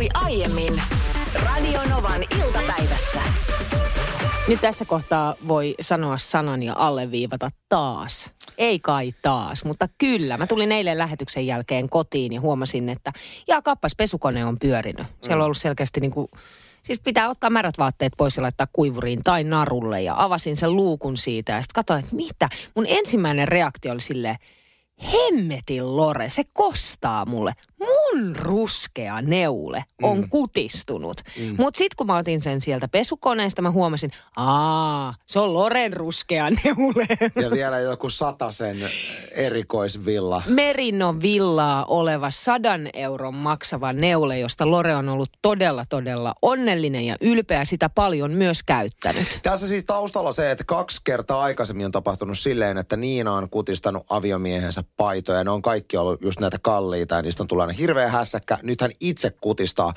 tapahtui aiemmin Radio Novan iltapäivässä. Nyt tässä kohtaa voi sanoa sanan ja alleviivata taas. Ei kai taas, mutta kyllä. Mä tulin eilen lähetyksen jälkeen kotiin ja huomasin, että ja kappas pesukone on pyörinyt. Siellä on ollut selkeästi niin kuin, siis pitää ottaa märät vaatteet pois ja laittaa kuivuriin tai narulle. Ja avasin sen luukun siitä ja sitten katsoin, että mitä. Mun ensimmäinen reaktio oli silleen, hemmetin Lore, se kostaa mulle. Mun ruskea neule on mm. kutistunut. Mm. Mutta sitten kun mä otin sen sieltä pesukoneesta, mä huomasin, aa, se on Loren ruskea neule. Ja vielä joku sen erikoisvilla. Merino villaa oleva sadan euron maksava neule, josta Lore on ollut todella, todella onnellinen ja ylpeä sitä paljon myös käyttänyt. Tässä siis taustalla se, että kaksi kertaa aikaisemmin on tapahtunut silleen, että Niina on kutistanut aviomiehensä paitoja. Ne on kaikki ollut just näitä kalliita ja niistä on tullut aina hirveä hässäkkä. Nyt hän itse kutistaa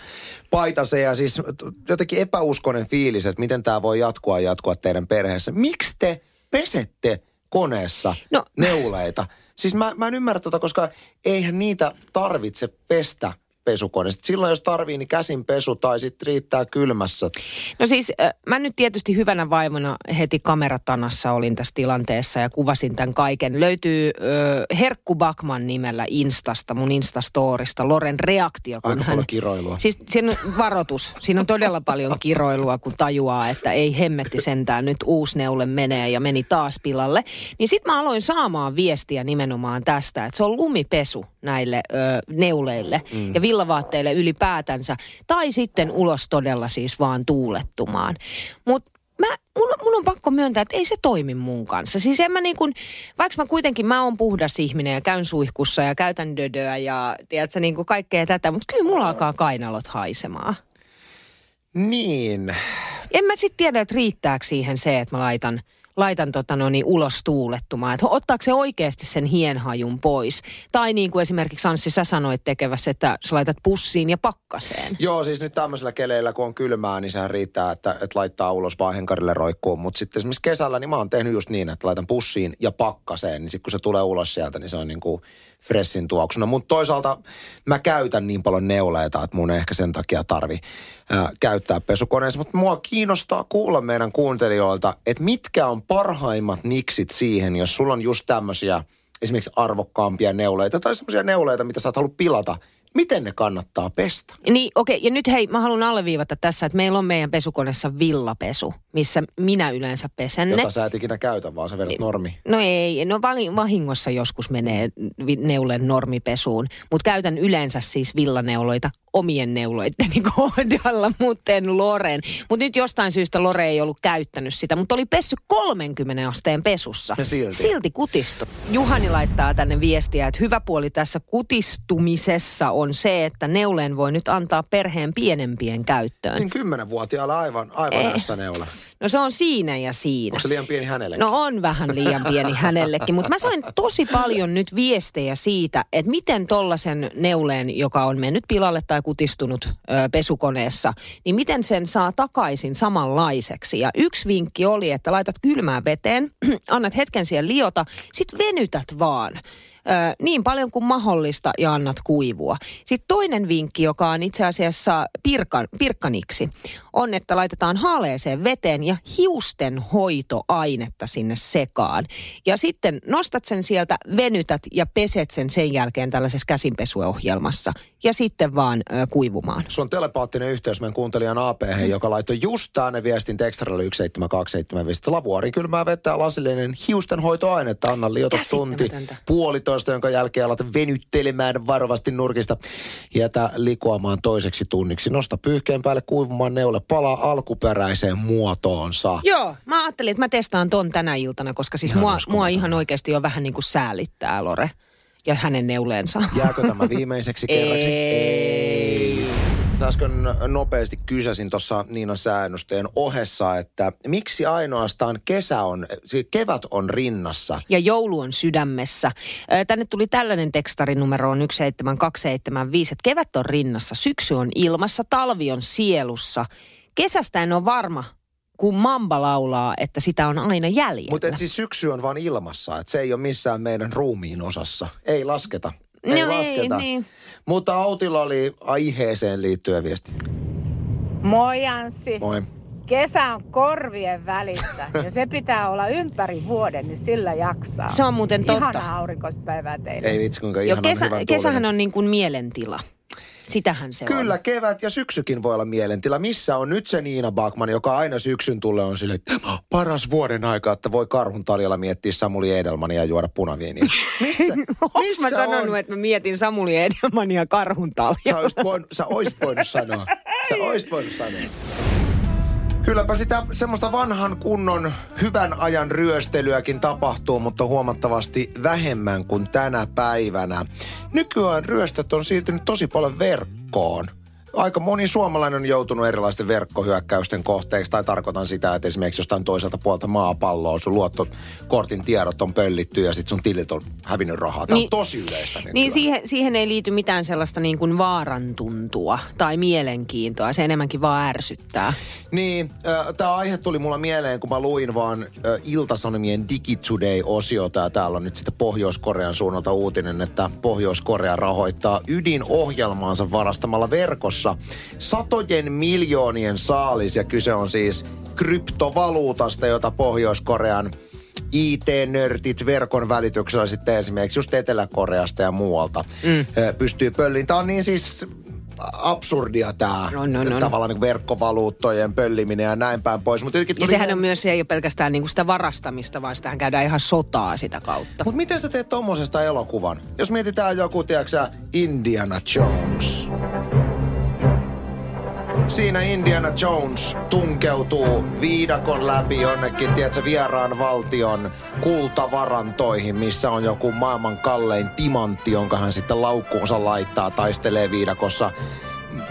paitase ja siis jotenkin epäuskoinen fiilis, että miten tämä voi jatkua jatkua teidän perheessä. Miksi te pesette koneessa no. neuleita? Siis mä, mä en ymmärrä tota, koska eihän niitä tarvitse pestä pesukone. Sitten silloin jos tarvii, niin käsin pesu tai sitten riittää kylmässä. No siis mä nyt tietysti hyvänä vaimona heti kameratanassa olin tässä tilanteessa ja kuvasin tämän kaiken. Löytyy äh, Herkku Bakman nimellä Instasta, mun Instastorista, Loren reaktio. Kun Aika hän, kiroilua. Siis siinä on varoitus, siinä on todella paljon kiroilua, kun tajuaa, että ei hemmetti sentään, nyt uusi neule menee ja meni taas pilalle. Niin sitten mä aloin saamaan viestiä nimenomaan tästä, että se on lumipesu näille ö, neuleille. Mm. Ja villavaatteille ylipäätänsä. Tai sitten ulos todella siis vaan tuulettumaan. Mutta mä, mun, mun on pakko myöntää, että ei se toimi mun kanssa. Siis en mä niin kuin, vaikka mä kuitenkin, mä oon puhdas ihminen ja käyn suihkussa ja käytän dödöä ja tiedätkö, niin kuin kaikkea tätä, mutta kyllä mulla alkaa kainalot haisemaan. Niin. En mä sitten tiedä, että riittääkö siihen se, että mä laitan – laitan tota no niin, ulos tuulettumaan. Että ottaako se oikeasti sen hienhajun pois? Tai niin kuin esimerkiksi Anssi sä sanoit tekevässä, että sä laitat pussiin ja pakkaseen. Joo, siis nyt tämmöisellä keleillä kun on kylmää, niin sehän riittää, että, että laittaa ulos vaan henkarille roikkuun. Mutta sitten esimerkiksi kesällä, niin mä oon tehnyt just niin, että laitan pussiin ja pakkaseen. Niin sitten kun se tulee ulos sieltä, niin se on niin kuin freshin tuoksuna. Mutta toisaalta mä käytän niin paljon neuleita, että mun ei ehkä sen takia tarvi ää, käyttää pesukoneessa. Mutta mua kiinnostaa kuulla meidän kuuntelijoilta, että mitkä on parhaimmat niksit siihen, jos sulla on just tämmöisiä esimerkiksi arvokkaampia neuleita tai semmoisia neuleita, mitä sä oot halunnut pilata – miten ne kannattaa pestä. Niin, okei. Okay. Ja nyt hei, mä haluan alleviivata tässä, että meillä on meidän pesukoneessa villapesu, missä minä yleensä pesen ne. Jota sä et ikinä käytä, vaan sä vedät normi. No ei, no vahingossa joskus menee neulen normipesuun, mutta käytän yleensä siis villaneuloita omien neuloitteni kohdalla, mutta en Loren. Mutta nyt jostain syystä Lore ei ollut käyttänyt sitä, mutta oli pessy 30 asteen pesussa. Ja silti. Silti kutistu. Juhani laittaa tänne viestiä, että hyvä puoli tässä kutistumisessa on se, että neuleen voi nyt antaa perheen pienempien käyttöön. Niin kymmenenvuotiaalla aivan, aivan eh. neula. No se on siinä ja siinä. Onko se liian pieni hänelle? No on vähän liian pieni hänellekin, mutta mä sain tosi paljon nyt viestejä siitä, että miten tollasen neuleen, joka on mennyt pilalle tai kutistunut ö, pesukoneessa, niin miten sen saa takaisin samanlaiseksi. Ja yksi vinkki oli, että laitat kylmään veteen, annat hetken siihen liota, sit venytät vaan ö, niin paljon kuin mahdollista ja annat kuivua. Sitten toinen vinkki, joka on itse asiassa pirkan, pirkkaniksi, on, että laitetaan haaleeseen veteen ja hiusten hoitoainetta sinne sekaan. Ja sitten nostat sen sieltä, venytät ja peset sen sen jälkeen tällaisessa käsinpesuohjelmassa. Ja sitten vaan ö, kuivumaan. Sulla on telepaattinen yhteys meidän kuuntelijan AP, mm. joka laittoi just tänne viestin tekstaralle 17275. Lavuari kylmää vettä lasillinen hiusten hoitoainetta. Anna liota tunti, puolitoista, jonka jälkeen alat venyttelemään varovasti nurkista. Jätä likoamaan toiseksi tunniksi. Nosta pyyhkeen päälle kuivumaan neule palaa alkuperäiseen muotoonsa. Joo, mä ajattelin, että mä testaan ton tänä iltana, koska siis mua, mua ihan oikeasti jo vähän niin kuin säälittää Lore ja hänen neuleensa. Jääkö tämä viimeiseksi kerraksi? Ei. Äsken nopeasti kysäsin tuossa Niinan säännösteen ohessa, että miksi ainoastaan kesä on, kevät on rinnassa? Ja joulu on sydämessä. Tänne tuli tällainen tekstari numeroon 17275, että kevät on rinnassa, syksy on ilmassa, talvi on sielussa – kesästä en ole varma, kun Mamba laulaa, että sitä on aina jäljellä. Mutta siis syksy on vaan ilmassa, että se ei ole missään meidän ruumiin osassa. Ei lasketa. Ei No ei, lasketa. niin. Mutta Autilla oli aiheeseen liittyen viesti. Moi Anssi. Moi. Kesä on korvien välissä ja se pitää olla ympäri vuoden, niin sillä jaksaa. Se on muuten totta. Ihana aurinkoista päivää teille. Ei vitsi kuinka Jo, ihanan kesä, kesähän on niin kuin mielentila. Sitähän se Kyllä, on. kevät ja syksykin voi olla mielentila. Missä on nyt se Niina Bakman, joka aina syksyn tulee on silleen, että paras vuoden aika, että voi karhun taljalla miettiä Samuli Edelmania ja juoda punaviiniä. Missä, Onks mä sanonut, on? että mä mietin Samuli Edelmania karhun Sä talia? oisit, voinut, sä oisit voinut sanoa. Sä oisit voinut sanoa. Kylläpä sitä semmoista vanhan kunnon hyvän ajan ryöstelyäkin tapahtuu, mutta huomattavasti vähemmän kuin tänä päivänä. Nykyään ryöstöt on siirtynyt tosi paljon verkkoon. Aika moni suomalainen on joutunut erilaisten verkkohyökkäysten kohteeksi, tai tarkoitan sitä, että esimerkiksi jostain toiselta puolta maapalloa sun luottokortin tiedot on pöllitty ja sitten sun tilit on hävinnyt rahaa. Tämä Niin- on tosi yleistä nykyään. Niin siihen, siihen ei liity mitään sellaista niin kuin vaarantuntua tai mielenkiintoa. Se enemmänkin vaan ärsyttää. Niin, äh, tämä aihe tuli mulla mieleen, kun mä luin vaan äh, Iltasanomien DigiToday-osiota. Ja täällä on nyt sitten Pohjois-Korean suunnalta uutinen, että Pohjois-Korea rahoittaa ydinohjelmaansa varastamalla verkossa satojen miljoonien saalis. Ja kyse on siis kryptovaluutasta, jota Pohjois-Korean IT-nörtit verkon välityksellä sitten esimerkiksi just Etelä-Koreasta ja muualta mm. pystyy pölliin. Tämä on niin siis absurdia tämä On, on, on. tavallaan niin verkkovaluuttojen pölliminen ja näin päin pois. Mutta Ja sehän on myös, se ei ole pelkästään niin kuin sitä varastamista, vaan sitähän käydään ihan sotaa sitä kautta. Mutta miten sä teet tommosesta elokuvan? Jos mietitään joku, tiedätkö Indiana Jones. Siinä Indiana Jones tunkeutuu viidakon läpi jonnekin, tiedätkö, vieraan valtion kultavarantoihin, missä on joku maailman kallein timantti, jonka hän sitten laukkuunsa laittaa, taistelee viidakossa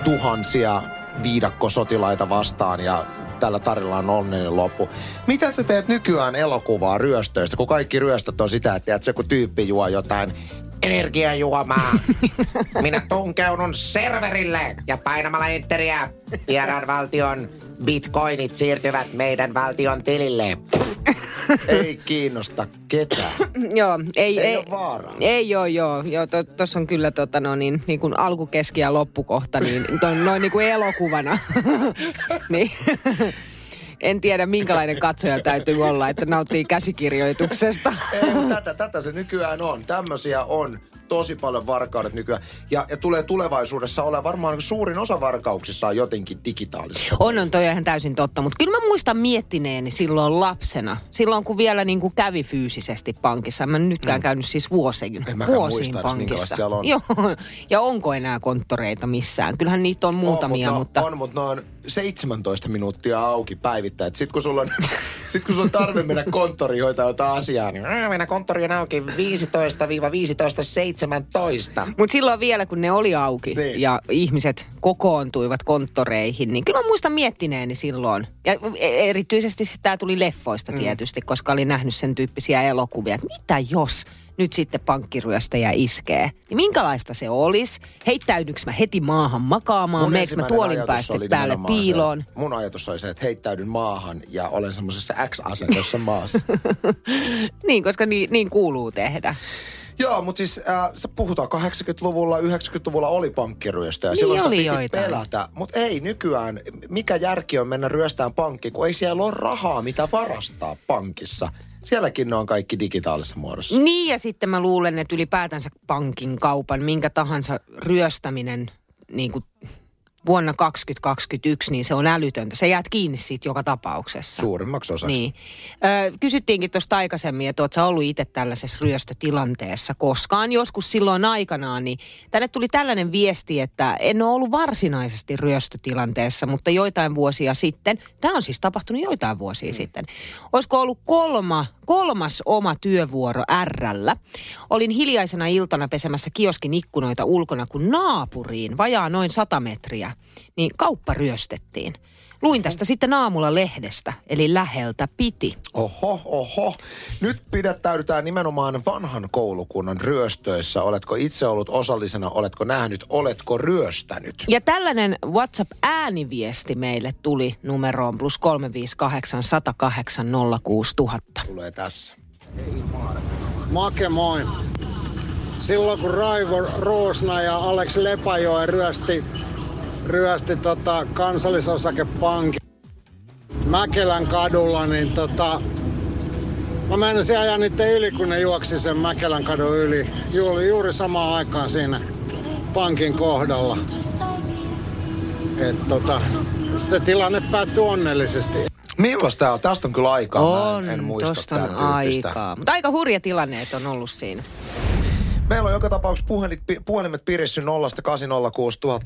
tuhansia viidakkosotilaita vastaan ja tällä tarinalla on onnellinen loppu. Mitä sä teet nykyään elokuvaa ryöstöistä, kun kaikki ryöstöt on sitä, että tiedät, joku tyyppi juo jotain energiajuomaa. Minä tunkeudun serverille ja painamalla enteriä vieraan valtion bitcoinit siirtyvät meidän valtion tilille. Ei kiinnosta ketään. joo, ei, Ei ei, oo vaaraa. ei joo, joo. joo Tuossa on kyllä tota, no, niin, niin kuin alku, keski ja loppukohta, niin toi, noin niin kuin elokuvana. niin. En tiedä, minkälainen katsoja täytyy olla, että nauttii käsikirjoituksesta. Ei, mutta tätä, tätä se nykyään on. Tämmöisiä on tosi paljon varkaudet nykyään. Ja, ja tulee tulevaisuudessa olla varmaan suurin osa varkauksissa on jotenkin digitaalisia. On, on toi ihan täysin totta, mutta kyllä mä muistan miettineeni silloin lapsena. Silloin kun vielä niin kuin kävi fyysisesti pankissa. Mä en nytkään mm. käynyt siis vuosiin, En vuosiin muista pankissa. siellä on. Joo, ja onko enää konttoreita missään? Kyllähän niitä on muutamia, on, mutta... On, mutta ne on 17 minuuttia auki päivittäin. Sitten kun, sulla on, sit kun sulla on tarve mennä konttoriin hoitaa jotain asiaa, niin "Ää, mennä konttori on auki 15-15.17. Mutta silloin vielä, kun ne oli auki Niin. ja ihmiset kokoontuivat konttoreihin, niin kyllä mä muistan miettineeni silloin. Ja e- erityisesti tämä tuli leffoista tietysti, koska olin nähnyt sen tyyppisiä elokuvia, että mitä jos nyt sitten pankkiryöstäjä iskee. Niin minkälaista se olisi? Heittäydynkö mä heti maahan makaamaan? Meekö mä tuolin päästä päälle piiloon? Se, mun ajatus oli se, että heittäydyn maahan ja olen semmoisessa X-asennossa maassa. Niin, koska niin, niin kuuluu tehdä. Joo, mutta siis äh, puhutaan 80-luvulla, 90-luvulla oli pankkiryöstöjä. Niin Silloin sitä oli piti joitain. pelätä. Mutta ei nykyään, mikä järki on mennä ryöstään pankkiin, kun ei siellä ole rahaa, mitä varastaa pankissa. Sielläkin ne on kaikki digitaalisessa muodossa. Niin ja sitten mä luulen, että ylipäätänsä pankin kaupan, minkä tahansa ryöstäminen niin kuin vuonna 2021, niin se on älytöntä. Se jäät kiinni siitä joka tapauksessa. Suurimmaksi osaksi. Niin. Ö, kysyttiinkin tuosta aikaisemmin, että oletko ollut itse tällaisessa ryöstötilanteessa koskaan. Joskus silloin aikanaan, niin tänne tuli tällainen viesti, että en ole ollut varsinaisesti ryöstötilanteessa, mutta joitain vuosia sitten, tämä on siis tapahtunut joitain vuosia mm. sitten, olisiko ollut kolma, kolmas oma työvuoro Rllä. Olin hiljaisena iltana pesemässä kioskin ikkunoita ulkona, kun naapuriin, vajaa noin 100 metriä, niin kauppa ryöstettiin. Luin tästä sitten aamulla lehdestä, eli läheltä piti. Oho, oho. Nyt pidättäydytään nimenomaan vanhan koulukunnan ryöstöissä. Oletko itse ollut osallisena, oletko nähnyt, oletko ryöstänyt? Ja tällainen WhatsApp-ääniviesti meille tuli numeroon plus 358 108 06000. Tulee tässä. Make moi. silloin kun Raivo Roosna ja Alex Lepajoe ryösti, ryösti tota kansallisosakepankin Mäkelän kadulla, niin tota, mä menisin ajaa niiden yli, kun ne juoksi sen Mäkelän kadun yli. Juuri, juuri samaan aikaan siinä pankin kohdalla. Et tota, se tilanne päättyi onnellisesti. Milloin tämä on? Tästä on kyllä aikaa. Mä On, en, en muista tosta on aikaa. Mutta aika hurja tilanne, että on ollut siinä. Meillä on joka tapauksessa puhelit, puhelimet piristy 0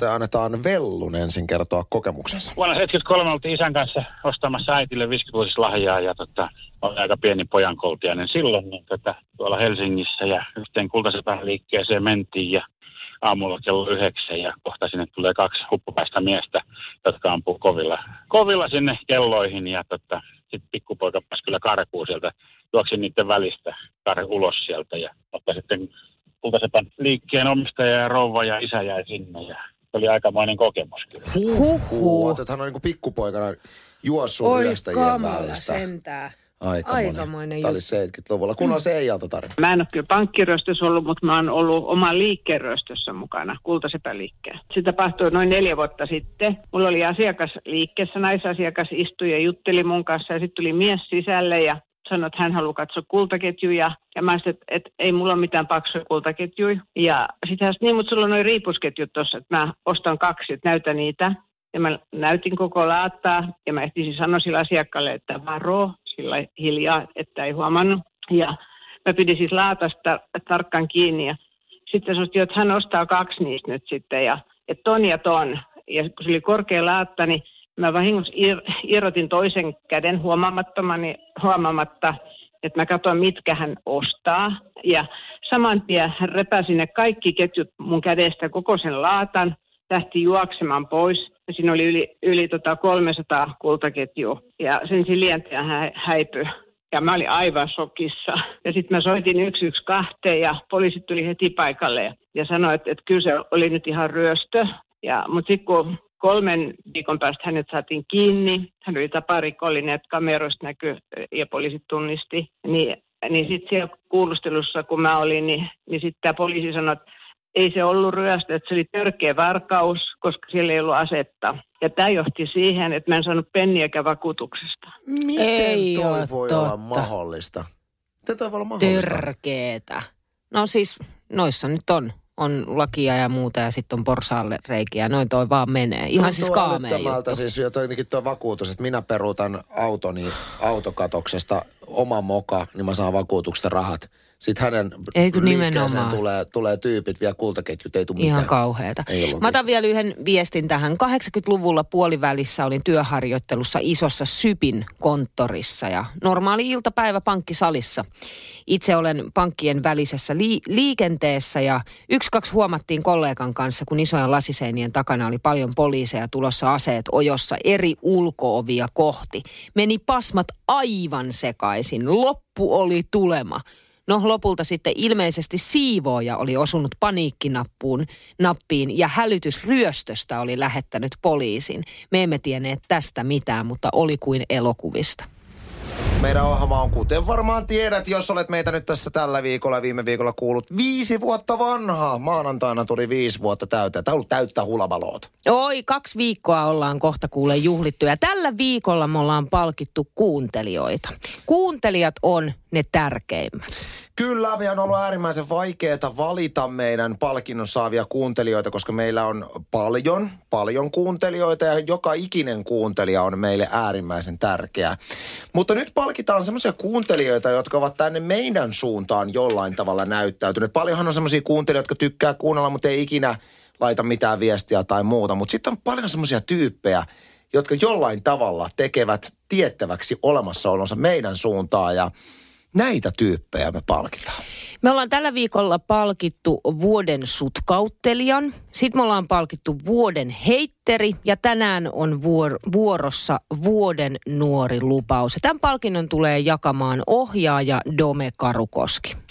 ja annetaan Vellun ensin kertoa kokemuksensa. Vuonna 73 oltiin isän kanssa ostamassa äitille 50 lahjaa ja tota, oli aika pieni pojankoltiainen silloin, niin tota, tuolla Helsingissä ja yhteen kultasepän liikkeeseen mentiin ja aamulla kello yhdeksän ja kohta sinne tulee kaksi huppupäistä miestä, jotka ampuu kovilla, kovilla sinne kelloihin ja tota, sitten pikkupoika pääsi kyllä karkuun sieltä, juoksi niiden välistä kar ulos sieltä ja mutta sitten kultasepän liikkeen omistaja ja rouva ja isä jäi sinne ja se oli aikamoinen kokemus kyllä. Huhhuh. Että hän on niin pikkupoikana juossut Oi kamala välistä. sentään. Aikamoinen. Aikamoinen Tämä oli 70-luvulla. Kuunnellaan se Eijalta tarina. Mä en ole kyllä pankkiröstössä ollut, mutta mä oon ollut oman liikkeenröstössä mukana, kultasepäliikkeen. Se tapahtui noin neljä vuotta sitten. Mulla oli asiakas liikkeessä, naisasiakas istui ja jutteli mun kanssa ja sitten tuli mies sisälle ja sanoi, että hän haluaa katsoa kultaketjuja. Ja mä sanoin, että, että ei mulla ole mitään paksuja kultaketjuja. Ja sitten hän sanoi, niin, mutta sulla on noin riipusketjut tuossa, että mä ostan kaksi, että näytä niitä. Ja mä näytin koko laattaa ja mä ehtisin sanoa sillä asiakkaalle, että varo sillä hiljaa, että ei huomannut. Ja mä pidin siis laatasta tarkkaan kiinni ja sitten sanottiin, että hän ostaa kaksi niistä nyt sitten ja että ton ja ton. Ja kun se oli korkea laatta, niin mä vahingossa ir- irrotin toisen käden huomaamattomani, huomaamatta, että mä katsoin, mitkä hän ostaa. Ja saman tien hän repäsi ne kaikki ketjut mun kädestä, koko sen laatan, lähti juoksemaan pois. Ja siinä oli yli, yli tota 300 kultaketjua ja sen siljentäjä hä- häipyi. Ja mä olin aivan shokissa. Ja sitten mä soitin 112 ja poliisit tuli heti paikalle ja, ja sanoi, että, että kyllä se oli nyt ihan ryöstö. Ja, mutta sitten kun kolmen viikon päästä hänet saatiin kiinni, hän oli taparikollinen, että kameroista näkyy ja poliisit tunnisti, niin, niin sitten siellä kuulustelussa, kun mä olin, niin, niin sitten tämä poliisi sanoi, että ei se ollut ryöstö, että se oli törkeä varkaus, koska siellä ei ollut asetta. Ja tämä johti siihen, että mä en saanut penniäkään vakuutuksesta. Miten Ei toi oo voi olla totta. mahdollista? Miten toi voi olla mahdollista? Törkeetä. No siis noissa nyt on. On lakia ja muuta ja sitten on porsaalle reikiä. Noin toi vaan menee. Ihan siis Tuntuu kaamea älyttömältä juttu. siis jotenkin tuo vakuutus, että minä peruutan autoni autokatoksesta oma moka, niin mä saan vakuutuksesta rahat. Sitten hänen Ei kun liikkeeseen nimenomaan. tulee, tulee tyypit, vielä kultaketjut, ei tule Ihan mitään. kauheata. Ei Mä otan vielä yhden viestin tähän. 80-luvulla puolivälissä olin työharjoittelussa isossa Sypin konttorissa ja normaali iltapäivä pankkisalissa. Itse olen pankkien välisessä li- liikenteessä ja yksi kaksi huomattiin kollegan kanssa, kun isojen lasiseinien takana oli paljon poliiseja tulossa aseet ojossa eri ulkoovia kohti. Meni pasmat aivan sekaisin. Loppu oli tulema. No lopulta sitten ilmeisesti siivooja oli osunut paniikkinappuun nappiin ja hälytysryöstöstä oli lähettänyt poliisin. Me emme tienneet tästä mitään, mutta oli kuin elokuvista. Meidän ohjelma on, kuten varmaan tiedät, jos olet meitä nyt tässä tällä viikolla ja viime viikolla kuullut, viisi vuotta vanhaa. Maanantaina tuli viisi vuotta täyteen. Tämä on ollut täyttä hulabaloota. Oi, kaksi viikkoa ollaan kohta kuule juhlittu ja tällä viikolla me ollaan palkittu kuuntelijoita. Kuuntelijat on ne tärkeimmät. Kyllä, meidän on ollut äärimmäisen vaikeaa valita meidän palkinnon saavia kuuntelijoita, koska meillä on paljon, paljon kuuntelijoita ja joka ikinen kuuntelija on meille äärimmäisen tärkeä. Mutta nyt palkitaan semmoisia kuuntelijoita, jotka ovat tänne meidän suuntaan jollain tavalla näyttäytyneet. Paljonhan on semmoisia kuuntelijoita, jotka tykkää kuunnella, mutta ei ikinä laita mitään viestiä tai muuta. Mutta sitten on paljon semmoisia tyyppejä, jotka jollain tavalla tekevät tiettäväksi olemassaolonsa meidän suuntaan ja näitä tyyppejä me palkitaan. Me ollaan tällä viikolla palkittu vuoden sutkauttelijan, sitten me ollaan palkittu vuoden heitteri ja tänään on vuor- vuorossa vuoden nuori lupaus. Ja tämän palkinnon tulee jakamaan ohjaaja Dome Karukoski.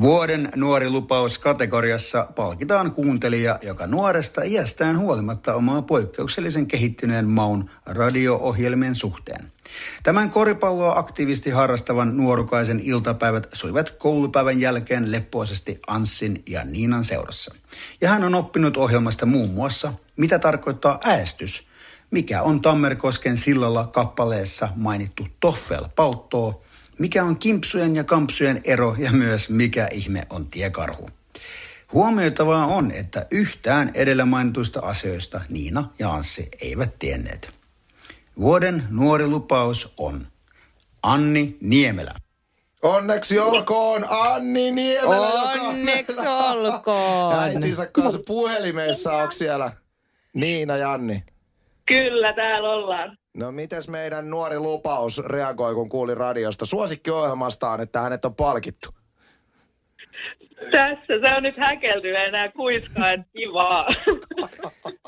Vuoden nuori lupaus kategoriassa palkitaan kuuntelija, joka nuoresta iästään huolimatta omaa poikkeuksellisen kehittyneen maun radio-ohjelmien suhteen. Tämän koripalloa aktiivisesti harrastavan nuorukaisen iltapäivät suivat koulupäivän jälkeen leppoisesti Anssin ja Niinan seurassa. Ja hän on oppinut ohjelmasta muun muassa, mitä tarkoittaa äästys, mikä on Tammerkosken sillalla kappaleessa mainittu Toffel Palttoo, mikä on kimpsujen ja kampsujen ero ja myös mikä ihme on tiekarhu. Huomioitavaa on, että yhtään edellä mainituista asioista Niina ja Anssi eivät tienneet. Vuoden nuori lupaus on Anni Niemelä. Onneksi olkoon Anni Niemelä, Onneksi joka olkoon. äitinsä kanssa puhelimessa. Onko siellä Niina ja Anni? Kyllä, täällä ollaan. No mites meidän nuori lupaus reagoi, kun kuuli radiosta suosikkiohjelmastaan, että hänet on palkittu? Tässä se on nyt häkeltynyt enää kuiskaan kivaa.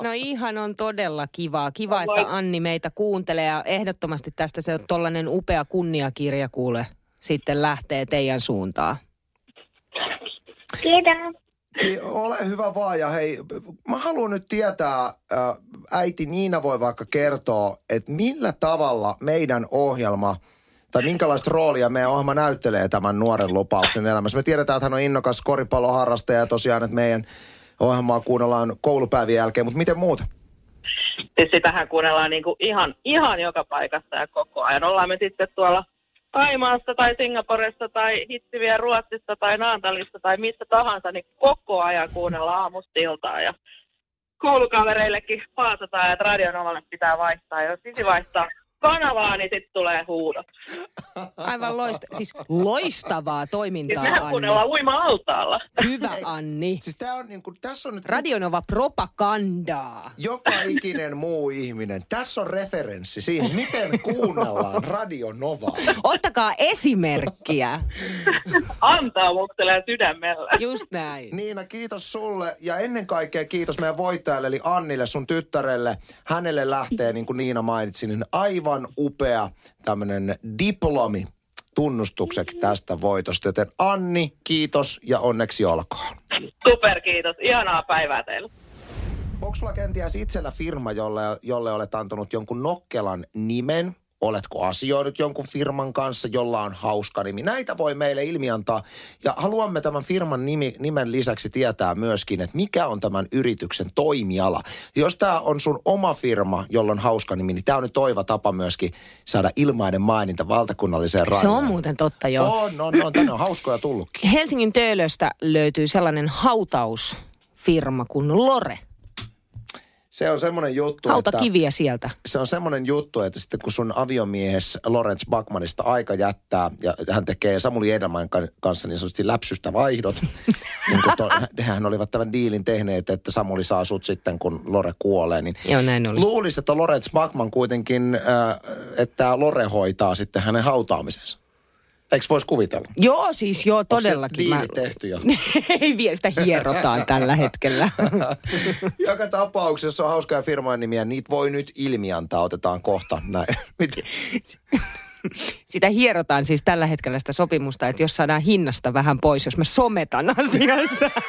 No ihan on todella kivaa. Kiva, että Anni meitä kuuntelee ja ehdottomasti tästä se tollainen upea kunniakirja kuule sitten lähtee teidän suuntaan. Kiitos. Ki- Ole hyvä vaan ja hei, mä haluan nyt tietää, äiti Niina voi vaikka kertoa, että millä tavalla meidän ohjelma tai minkälaista roolia meidän ohjelma näyttelee tämän nuoren lupauksen elämässä. Me tiedetään, että hän on innokas koripalloharrastaja ja tosiaan, että meidän ohjelmaa kuunnellaan koulupäivien jälkeen, mutta miten muuta? Sitähän kuunnellaan niinku ihan, ihan joka paikassa ja koko ajan. Ollaan me sitten tuolla Aimaassa tai Singaporessa tai Hittiviä Ruotsissa tai Naantalissa tai missä tahansa, niin koko ajan kuunnellaan aamusta iltaan. Ja koulukavereillekin paasataan, että radionovalle pitää vaihtaa. Jos sisi vaihtaa kanavaa, niin sitten tulee huudot. Aivan loista, siis loistavaa Siis toimintaa, mehän Anni. kuunnellaan uima-altaalla. Hyvä, Anni. Siis tää on niinku, tässä on nyt Radionova propagandaa. joka ikinen muu ihminen. Tässä on referenssi siihen, miten kuunnellaan Radio Novaa. Ottakaa esimerkkiä. Antaa mukselee sydämellä. Just näin. Niina, kiitos sulle ja ennen kaikkea kiitos meidän voittajalle eli Annille, sun tyttärelle. Hänelle lähtee, niin kuin Niina mainitsi, niin aivan upea tämmöinen diplomi tunnustukseksi tästä voitosta. Joten Anni, kiitos ja onneksi olkoon. Super, kiitos. Ihanaa päivää teille. Onko sulla kenties itsellä firma, jolle, jolle olet antanut jonkun nokkelan nimen? Oletko asioinut jonkun firman kanssa, jolla on hauska nimi? Näitä voi meille ilmiantaa. Ja haluamme tämän firman nimi, nimen lisäksi tietää myöskin, että mikä on tämän yrityksen toimiala. Jos tämä on sun oma firma, jolla on hauska nimi, niin tämä on nyt toiva tapa myöskin saada ilmainen maininta valtakunnalliseen Se radioon. on muuten totta, joo. On, on, on. Tänne on hauskoja tullutkin. Helsingin Töölöstä löytyy sellainen hautausfirma kuin Lore. Se on semmoinen juttu, Hauta että... kiviä sieltä. se on semmoinen juttu, että sitten kun sun aviomiehes Lawrence Bachmanista aika jättää ja hän tekee Samuli Edelman kanssa niin sanotusti läpsystä vaihdot, niin kun to, hän olivat tämän diilin tehneet, että Samuli saa sut sitten, kun Lore kuolee, niin Joo, näin oli. luulisi, että Lawrence Bachman kuitenkin, äh, että Lore hoitaa sitten hänen hautaamisensa. Eikö voisi kuvitella? Joo, siis joo, Onko se todellakin. diili tehty jo? Ei vielä sitä hierotaan tällä hetkellä. Joka tapauksessa on hauskoja firmojen nimiä, niitä voi nyt ilmiantaa, otetaan kohta näin. Sitä hierotaan siis tällä hetkellä sitä sopimusta, että jos saadaan hinnasta vähän pois, jos mä sometan asiasta.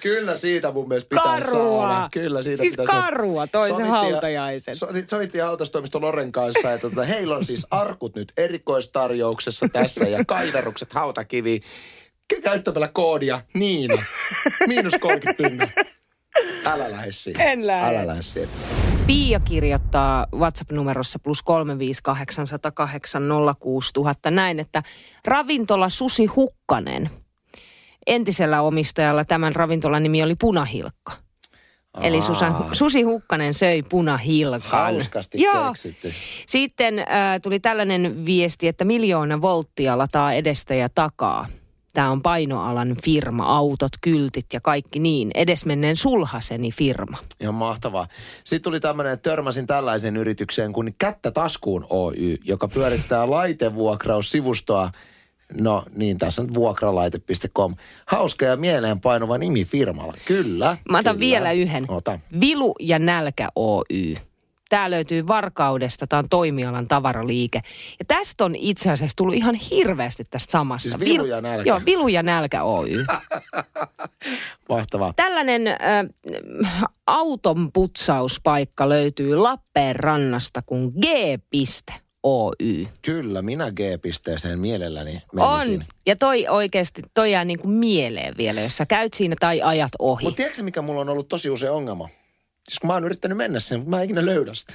Kyllä siitä mun mielestä pitää Karua! saada. Kyllä siitä Siis pitää saada. karua, toisen Sovittiin- hautajaisen. so- Sovittiin hautaustoimisto Loren kanssa, että tota, heillä on siis arkut nyt erikoistarjouksessa tässä ja kaiverukset hautakivi Kä- käyttämällä koodia Niina. Miinus 30 pinnaa. Älä lähde siihen. En lähde. Älä lähde siihen. Pia kirjoittaa WhatsApp-numerossa plus 358806000 näin, että ravintola Susi Hukkanen. Entisellä omistajalla tämän ravintolan nimi oli Punahilkka. Eli Susan, Susi Hukkanen söi punahilkan. Hauskasti Joo. keksitty. Sitten äh, tuli tällainen viesti, että miljoona volttia lataa edestä ja takaa. Tämä on painoalan firma, autot, kyltit ja kaikki niin. Edesmenneen sulhaseni firma. Ihan mahtavaa. Sitten tuli tämmöinen, että törmäsin tällaisen yritykseen kuin Kättä taskuun Oy, joka pyörittää laitevuokraussivustoa. No niin, tässä on vuokralaite.com. Hauska ja mieleenpainuva nimi firmalla. Kyllä. Mä otan kyllä. vielä yhden. Ota. Vilu ja Nälkä Oy. Tämä löytyy Varkaudesta, tämä on toimialan tavaraliike. Ja tästä on itse asiassa tullut ihan hirveästi tästä samasta. Siis Vilu ja Nälkä. Joo, Vilu ja Nälkä Oy. Mahtavaa. Tällainen äh, auton putsauspaikka löytyy Lappeenrannasta kuin G.Oy. Kyllä, minä G-pisteeseen mielelläni menisin. On. Ja toi oikeasti, toi jää niin kuin mieleen vielä, jos sä käyt siinä tai ajat ohi. Mutta tiedätkö mikä mulla on ollut tosi usein ongelma? Siis kun mä oon yrittänyt mennä sen, mutta mä en ikinä löydä sitä.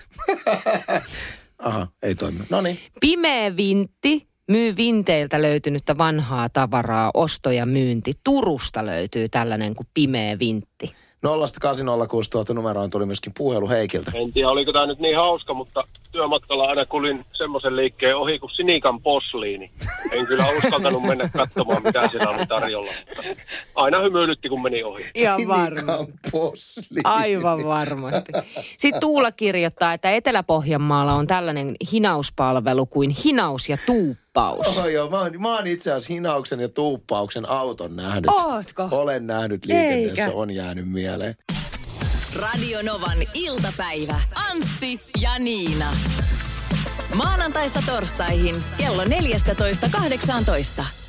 Aha, ei toimi. No niin. Pimeä vintti myy vinteiltä löytynyttä vanhaa tavaraa, osto ja myynti. Turusta löytyy tällainen kuin Pimeä vintti. 0806000 numeroon tuli myöskin puhelu Heikiltä. En tiedä, oliko tämä nyt niin hauska, mutta työmatkalla aina kulin semmoisen liikkeen ohi kuin Sinikan posliini. En kyllä uskaltanut mennä katsomaan, mitä siellä oli tarjolla. Mutta aina hymyilytti, kun meni ohi. Ihan varmasti. Posli. Aivan varmasti. Sitten Tuula kirjoittaa, että Etelä-Pohjanmaalla on tällainen hinauspalvelu kuin hinaus ja tuuppaus. Oh, joo, mä oon, mä oon itse asiassa hinauksen ja tuuppauksen auton nähnyt. Ootko? Olen nähnyt liikenteessä, Eikä. on jäänyt mieleen. Radio Novan iltapäivä. Anssi ja Niina. Maanantaista torstaihin kello 14.18.